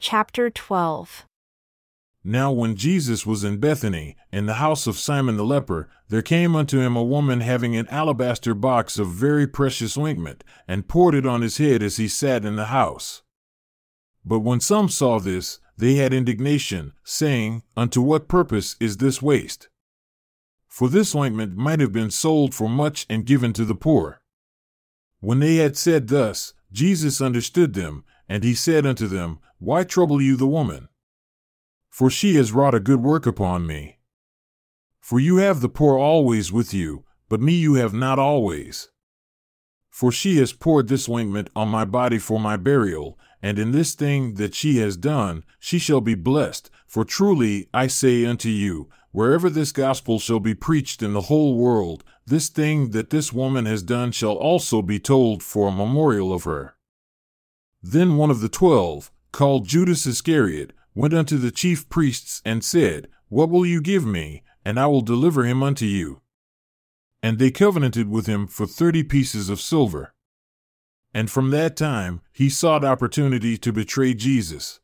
Chapter 12 Now when Jesus was in Bethany, in the house of Simon the leper, there came unto him a woman having an alabaster box of very precious ointment, and poured it on his head as he sat in the house. But when some saw this, they had indignation, saying, Unto what purpose is this waste? For this ointment might have been sold for much and given to the poor. When they had said thus, Jesus understood them, and he said unto them, Why trouble you the woman? For she has wrought a good work upon me. For you have the poor always with you, but me you have not always. For she has poured this ointment on my body for my burial, and in this thing that she has done, she shall be blessed. For truly I say unto you, wherever this gospel shall be preached in the whole world, this thing that this woman has done shall also be told for a memorial of her. Then one of the twelve, called Judas Iscariot, went unto the chief priests and said, What will you give me, and I will deliver him unto you? And they covenanted with him for thirty pieces of silver. And from that time he sought opportunity to betray Jesus.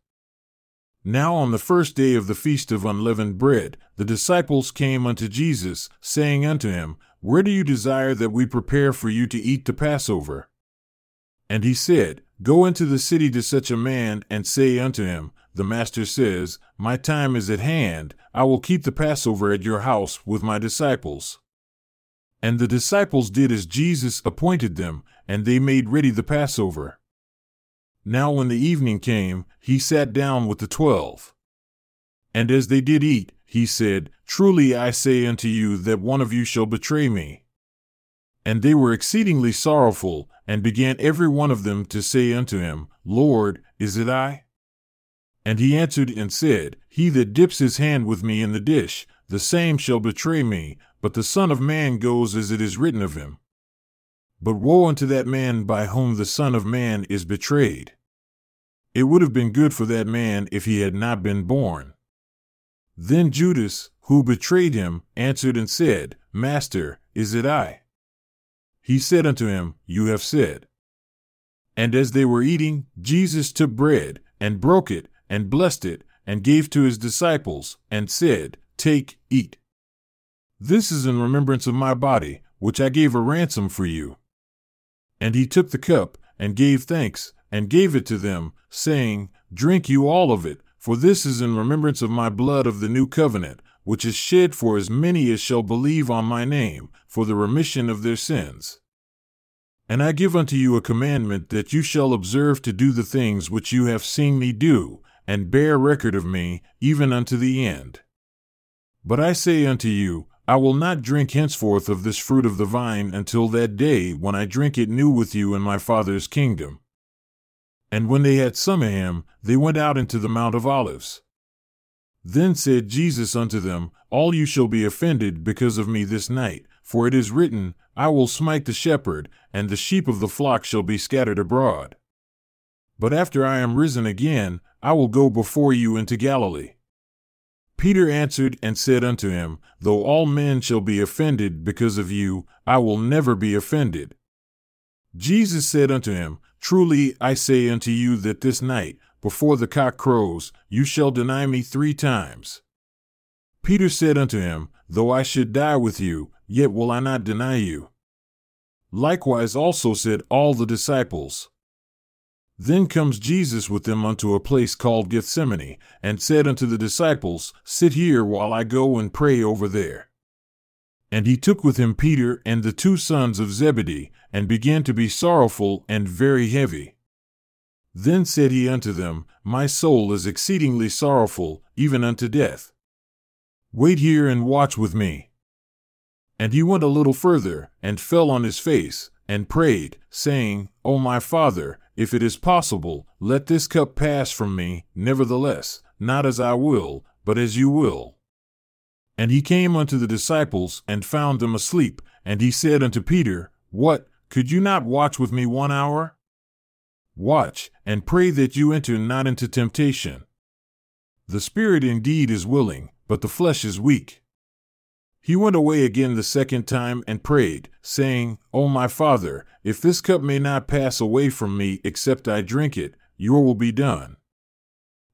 Now on the first day of the feast of unleavened bread, the disciples came unto Jesus, saying unto him, Where do you desire that we prepare for you to eat the Passover? And he said, Go into the city to such a man, and say unto him, The Master says, My time is at hand, I will keep the Passover at your house with my disciples. And the disciples did as Jesus appointed them, and they made ready the Passover. Now when the evening came, he sat down with the twelve. And as they did eat, he said, Truly I say unto you that one of you shall betray me. And they were exceedingly sorrowful, and began every one of them to say unto him, Lord, is it I? And he answered and said, He that dips his hand with me in the dish, the same shall betray me, but the Son of Man goes as it is written of him. But woe unto that man by whom the Son of Man is betrayed. It would have been good for that man if he had not been born. Then Judas, who betrayed him, answered and said, Master, is it I? He said unto him, You have said. And as they were eating, Jesus took bread, and broke it, and blessed it, and gave to his disciples, and said, Take, eat. This is in remembrance of my body, which I gave a ransom for you. And he took the cup, and gave thanks, and gave it to them, saying, Drink you all of it, for this is in remembrance of my blood of the new covenant, which is shed for as many as shall believe on my name, for the remission of their sins. And I give unto you a commandment that you shall observe to do the things which you have seen me do, and bear record of me, even unto the end. But I say unto you, I will not drink henceforth of this fruit of the vine until that day when I drink it new with you in my Father's kingdom. And when they had summoned him, they went out into the Mount of Olives. Then said Jesus unto them, All you shall be offended because of me this night, for it is written, I will smite the shepherd, and the sheep of the flock shall be scattered abroad. But after I am risen again, I will go before you into Galilee. Peter answered and said unto him, Though all men shall be offended because of you, I will never be offended. Jesus said unto him, Truly I say unto you that this night, before the cock crows, you shall deny me three times. Peter said unto him, Though I should die with you, yet will I not deny you. Likewise also said all the disciples. Then comes Jesus with them unto a place called Gethsemane, and said unto the disciples, Sit here while I go and pray over there. And he took with him Peter and the two sons of Zebedee, and began to be sorrowful and very heavy. Then said he unto them, My soul is exceedingly sorrowful, even unto death. Wait here and watch with me. And he went a little further, and fell on his face, and prayed, saying, O my Father, if it is possible, let this cup pass from me, nevertheless, not as I will, but as you will. And he came unto the disciples, and found them asleep, and he said unto Peter, What, could you not watch with me one hour? Watch, and pray that you enter not into temptation. The spirit indeed is willing, but the flesh is weak. He went away again the second time and prayed, saying, O my Father, if this cup may not pass away from me except I drink it, your will be done.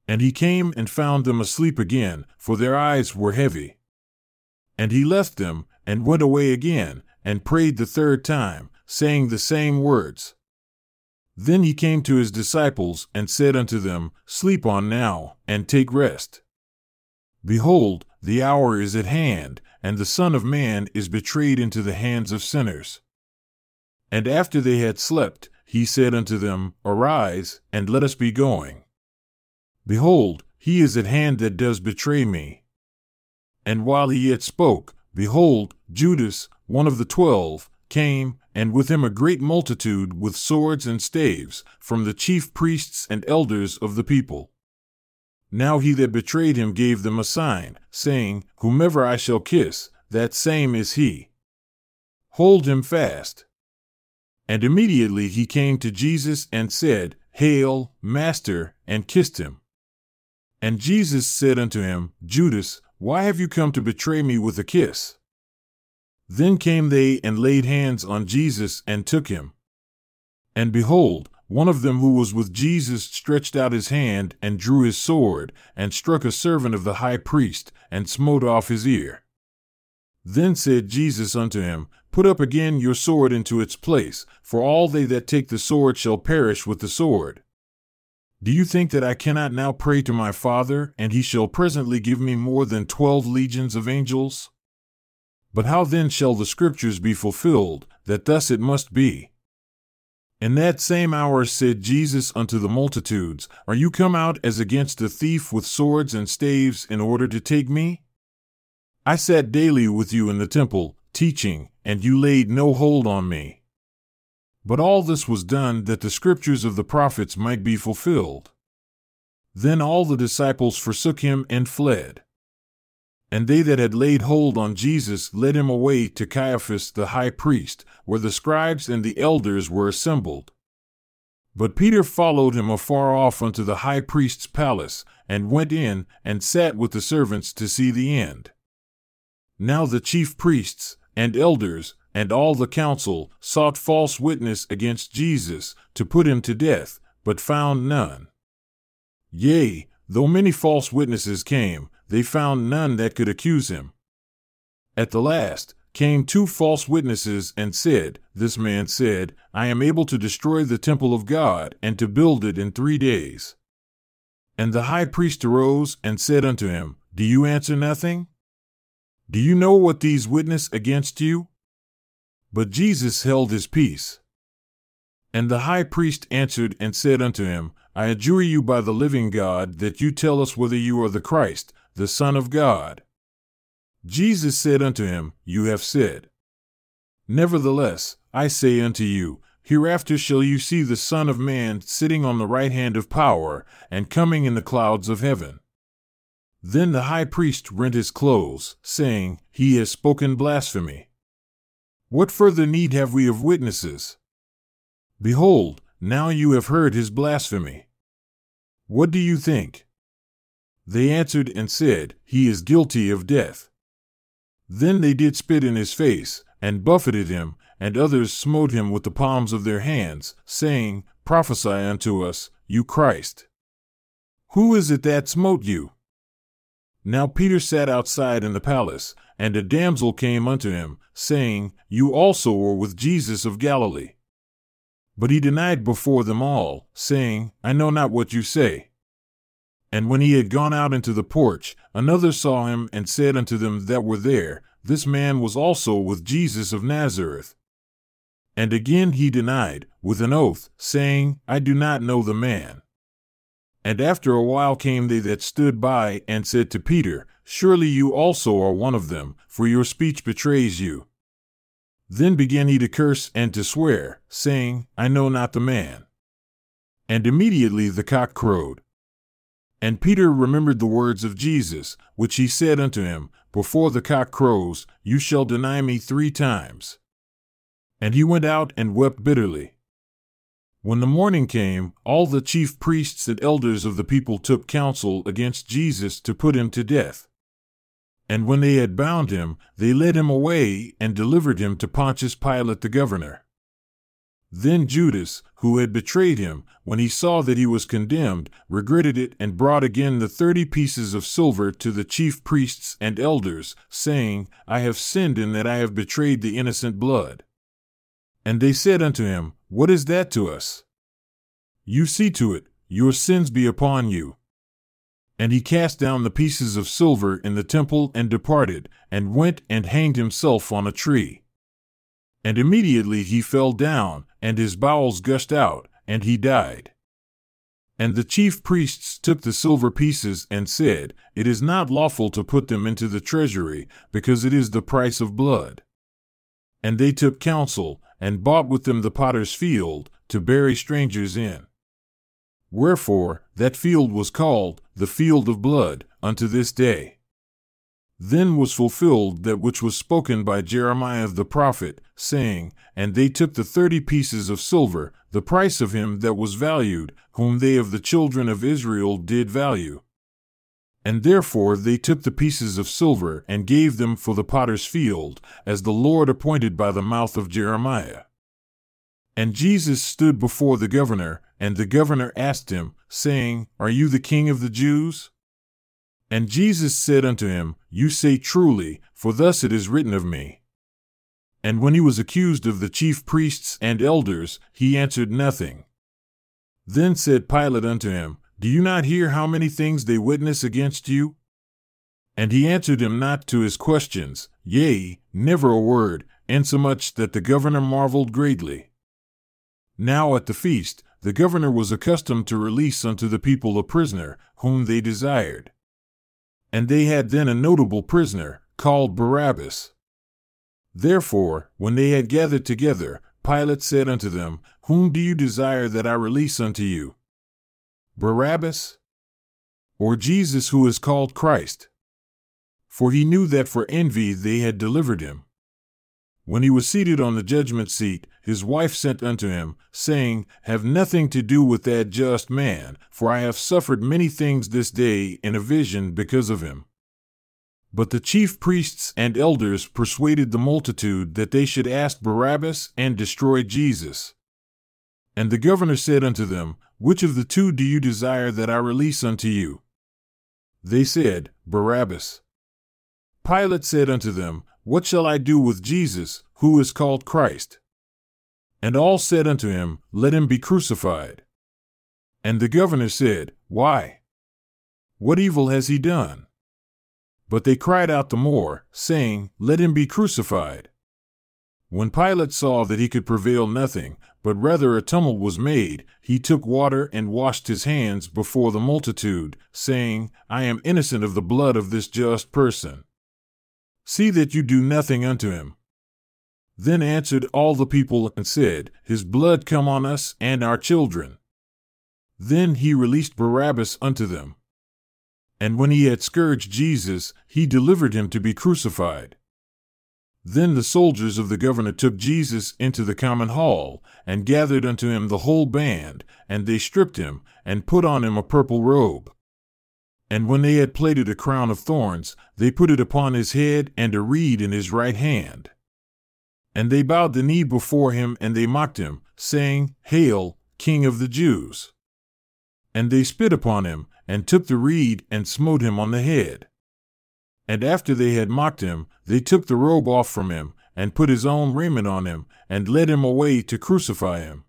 And he came and found them asleep again, for their eyes were heavy. And he left them, and went away again, and prayed the third time, saying the same words. Then he came to his disciples, and said unto them, Sleep on now, and take rest. Behold, the hour is at hand, and the Son of Man is betrayed into the hands of sinners. And after they had slept, he said unto them, Arise, and let us be going. Behold, he is at hand that does betray me. And while he yet spoke, behold, Judas, one of the twelve, came, and with him a great multitude with swords and staves, from the chief priests and elders of the people. Now he that betrayed him gave them a sign, saying, Whomever I shall kiss, that same is he. Hold him fast. And immediately he came to Jesus and said, Hail, Master, and kissed him. And Jesus said unto him, Judas, why have you come to betray me with a kiss? Then came they and laid hands on Jesus and took him. And behold, one of them who was with Jesus stretched out his hand and drew his sword, and struck a servant of the high priest, and smote off his ear. Then said Jesus unto him, Put up again your sword into its place, for all they that take the sword shall perish with the sword. Do you think that I cannot now pray to my Father, and he shall presently give me more than twelve legions of angels? But how then shall the Scriptures be fulfilled, that thus it must be? In that same hour said Jesus unto the multitudes, Are you come out as against a thief with swords and staves in order to take me? I sat daily with you in the temple, teaching, and you laid no hold on me. But all this was done that the scriptures of the prophets might be fulfilled. Then all the disciples forsook him and fled. And they that had laid hold on Jesus led him away to Caiaphas the high priest, where the scribes and the elders were assembled. But Peter followed him afar off unto the high priest's palace, and went in, and sat with the servants to see the end. Now the chief priests, and elders, and all the council sought false witness against Jesus, to put him to death, but found none. Yea, though many false witnesses came, they found none that could accuse him. At the last came two false witnesses and said, This man said, I am able to destroy the temple of God and to build it in three days. And the high priest arose and said unto him, Do you answer nothing? Do you know what these witness against you? But Jesus held his peace. And the high priest answered and said unto him, I adjure you by the living God that you tell us whether you are the Christ, the Son of God. Jesus said unto him, You have said. Nevertheless, I say unto you, Hereafter shall you see the Son of Man sitting on the right hand of power, and coming in the clouds of heaven. Then the high priest rent his clothes, saying, He has spoken blasphemy. What further need have we of witnesses? Behold, now you have heard his blasphemy. What do you think? They answered and said, He is guilty of death. Then they did spit in his face, and buffeted him, and others smote him with the palms of their hands, saying, Prophesy unto us, you Christ. Who is it that smote you? Now Peter sat outside in the palace, and a damsel came unto him, saying, You also were with Jesus of Galilee. But he denied before them all, saying, I know not what you say. And when he had gone out into the porch, another saw him and said unto them that were there, This man was also with Jesus of Nazareth. And again he denied, with an oath, saying, I do not know the man. And after a while came they that stood by, and said to Peter, Surely you also are one of them, for your speech betrays you. Then began he to curse and to swear, saying, I know not the man. And immediately the cock crowed. And Peter remembered the words of Jesus, which he said unto him, Before the cock crows, you shall deny me three times. And he went out and wept bitterly. When the morning came, all the chief priests and elders of the people took counsel against Jesus to put him to death. And when they had bound him, they led him away and delivered him to Pontius Pilate the governor. Then Judas, who had betrayed him, when he saw that he was condemned, regretted it and brought again the thirty pieces of silver to the chief priests and elders, saying, I have sinned in that I have betrayed the innocent blood. And they said unto him, What is that to us? You see to it, your sins be upon you. And he cast down the pieces of silver in the temple and departed, and went and hanged himself on a tree. And immediately he fell down, and his bowels gushed out, and he died. And the chief priests took the silver pieces and said, It is not lawful to put them into the treasury, because it is the price of blood. And they took counsel, and bought with them the potter's field, to bury strangers in. Wherefore that field was called the field of blood unto this day. Then was fulfilled that which was spoken by Jeremiah the prophet, saying, And they took the thirty pieces of silver, the price of him that was valued, whom they of the children of Israel did value. And therefore they took the pieces of silver and gave them for the potter's field, as the Lord appointed by the mouth of Jeremiah. And Jesus stood before the governor, and the governor asked him, saying, Are you the king of the Jews? And Jesus said unto him, You say truly, for thus it is written of me. And when he was accused of the chief priests and elders, he answered nothing. Then said Pilate unto him, Do you not hear how many things they witness against you? And he answered him not to his questions, yea, never a word, insomuch that the governor marveled greatly. Now at the feast, the governor was accustomed to release unto the people a prisoner, whom they desired. And they had then a notable prisoner, called Barabbas. Therefore, when they had gathered together, Pilate said unto them, Whom do you desire that I release unto you? Barabbas? Or Jesus who is called Christ? For he knew that for envy they had delivered him. When he was seated on the judgment seat, his wife sent unto him, saying, Have nothing to do with that just man, for I have suffered many things this day in a vision because of him. But the chief priests and elders persuaded the multitude that they should ask Barabbas and destroy Jesus. And the governor said unto them, Which of the two do you desire that I release unto you? They said, Barabbas. Pilate said unto them, what shall I do with Jesus, who is called Christ? And all said unto him, Let him be crucified. And the governor said, Why? What evil has he done? But they cried out the more, saying, Let him be crucified. When Pilate saw that he could prevail nothing, but rather a tumult was made, he took water and washed his hands before the multitude, saying, I am innocent of the blood of this just person. See that you do nothing unto him. Then answered all the people and said, His blood come on us and our children. Then he released Barabbas unto them. And when he had scourged Jesus, he delivered him to be crucified. Then the soldiers of the governor took Jesus into the common hall, and gathered unto him the whole band, and they stripped him, and put on him a purple robe. And when they had plaited a crown of thorns, they put it upon his head and a reed in his right hand. And they bowed the knee before him, and they mocked him, saying, Hail, King of the Jews! And they spit upon him, and took the reed, and smote him on the head. And after they had mocked him, they took the robe off from him, and put his own raiment on him, and led him away to crucify him.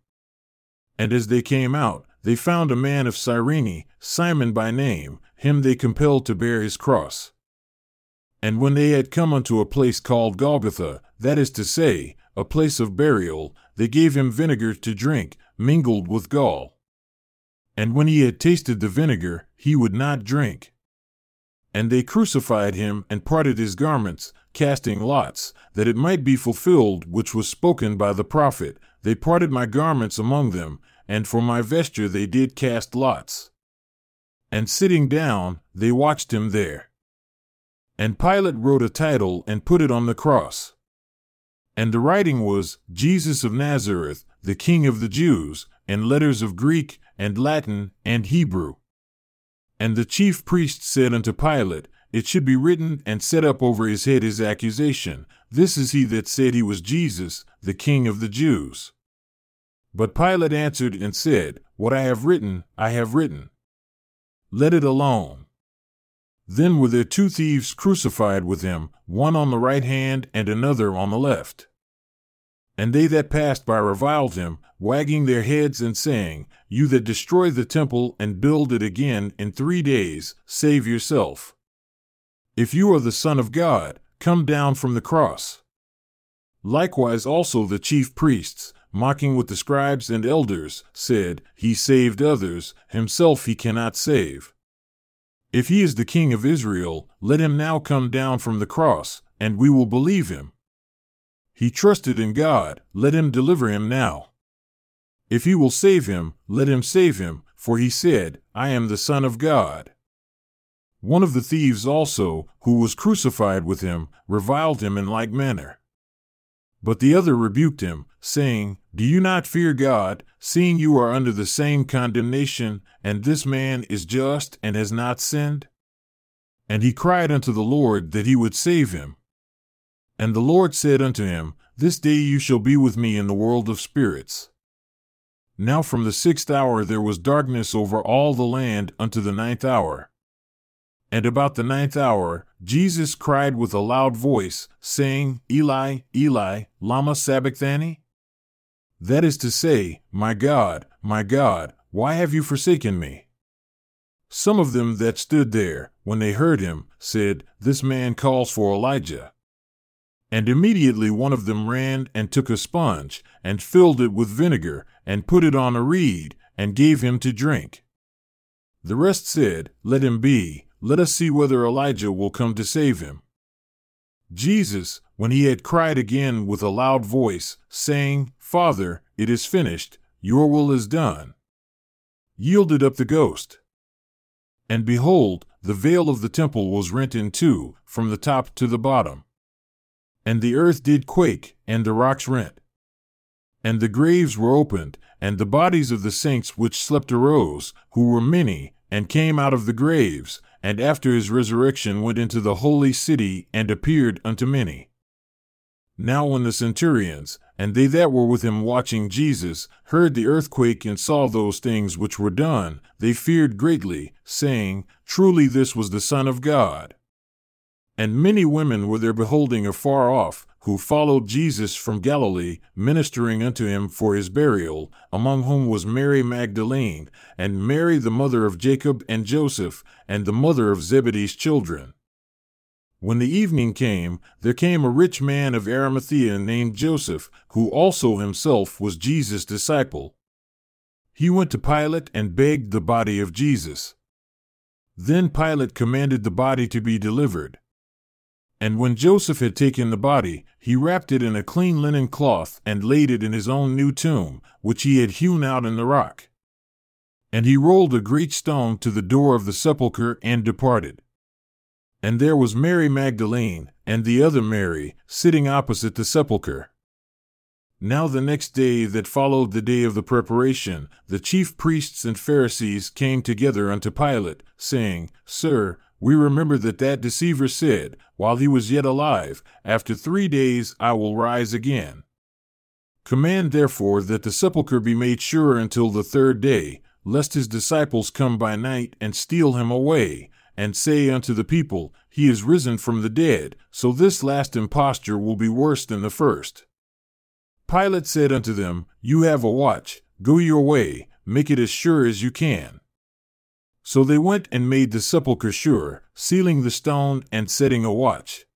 And as they came out, they found a man of Cyrene, Simon by name, him they compelled to bear his cross. And when they had come unto a place called Golgotha, that is to say, a place of burial, they gave him vinegar to drink, mingled with gall. And when he had tasted the vinegar, he would not drink. And they crucified him and parted his garments, casting lots, that it might be fulfilled which was spoken by the prophet, They parted my garments among them, and for my vesture they did cast lots and sitting down, they watched him there. And Pilate wrote a title and put it on the cross. And the writing was, Jesus of Nazareth, the King of the Jews, in letters of Greek and Latin and Hebrew. And the chief priest said unto Pilate, It should be written and set up over his head his accusation, This is he that said he was Jesus, the King of the Jews. But Pilate answered and said, What I have written, I have written. Let it alone. Then were there two thieves crucified with him, one on the right hand and another on the left. And they that passed by reviled him, wagging their heads and saying, You that destroy the temple and build it again in three days, save yourself. If you are the Son of God, come down from the cross. Likewise also the chief priests, mocking with the scribes and elders, said, He saved others, himself he cannot save. If he is the king of Israel, let him now come down from the cross, and we will believe him. He trusted in God, let him deliver him now. If he will save him, let him save him, for he said, I am the Son of God. One of the thieves also, who was crucified with him, reviled him in like manner. But the other rebuked him, saying, Do you not fear God, seeing you are under the same condemnation, and this man is just and has not sinned? And he cried unto the Lord that he would save him. And the Lord said unto him, This day you shall be with me in the world of spirits. Now from the sixth hour there was darkness over all the land unto the ninth hour. And about the ninth hour, Jesus cried with a loud voice, saying, Eli, Eli, Lama Sabachthani? That is to say, My God, my God, why have you forsaken me? Some of them that stood there, when they heard him, said, This man calls for Elijah. And immediately one of them ran and took a sponge, and filled it with vinegar, and put it on a reed, and gave him to drink. The rest said, Let him be, let us see whether Elijah will come to save him. Jesus, when he had cried again with a loud voice, saying, Father, it is finished, your will is done, yielded up the ghost. And behold, the veil of the temple was rent in two, from the top to the bottom. And the earth did quake, and the rocks rent. And the graves were opened, and the bodies of the saints which slept arose, who were many, and came out of the graves, and after his resurrection went into the holy city and appeared unto many. Now, when the centurions, and they that were with him watching Jesus, heard the earthquake and saw those things which were done, they feared greatly, saying, Truly this was the Son of God. And many women were there beholding afar off, who followed Jesus from Galilee, ministering unto him for his burial, among whom was Mary Magdalene, and Mary the mother of Jacob and Joseph, and the mother of Zebedee's children. When the evening came, there came a rich man of Arimathea named Joseph, who also himself was Jesus' disciple. He went to Pilate and begged the body of Jesus. Then Pilate commanded the body to be delivered. And when Joseph had taken the body, he wrapped it in a clean linen cloth and laid it in his own new tomb, which he had hewn out in the rock. And he rolled a great stone to the door of the sepulchre and departed. And there was Mary Magdalene, and the other Mary, sitting opposite the sepulchre. Now the next day that followed the day of the preparation, the chief priests and Pharisees came together unto Pilate, saying, Sir, we remember that that deceiver said, while he was yet alive, After three days I will rise again. Command therefore that the sepulchre be made sure until the third day, lest his disciples come by night and steal him away, and say unto the people, He is risen from the dead, so this last imposture will be worse than the first. Pilate said unto them, You have a watch, go your way, make it as sure as you can. So they went and made the sepulchre sure, sealing the stone and setting a watch.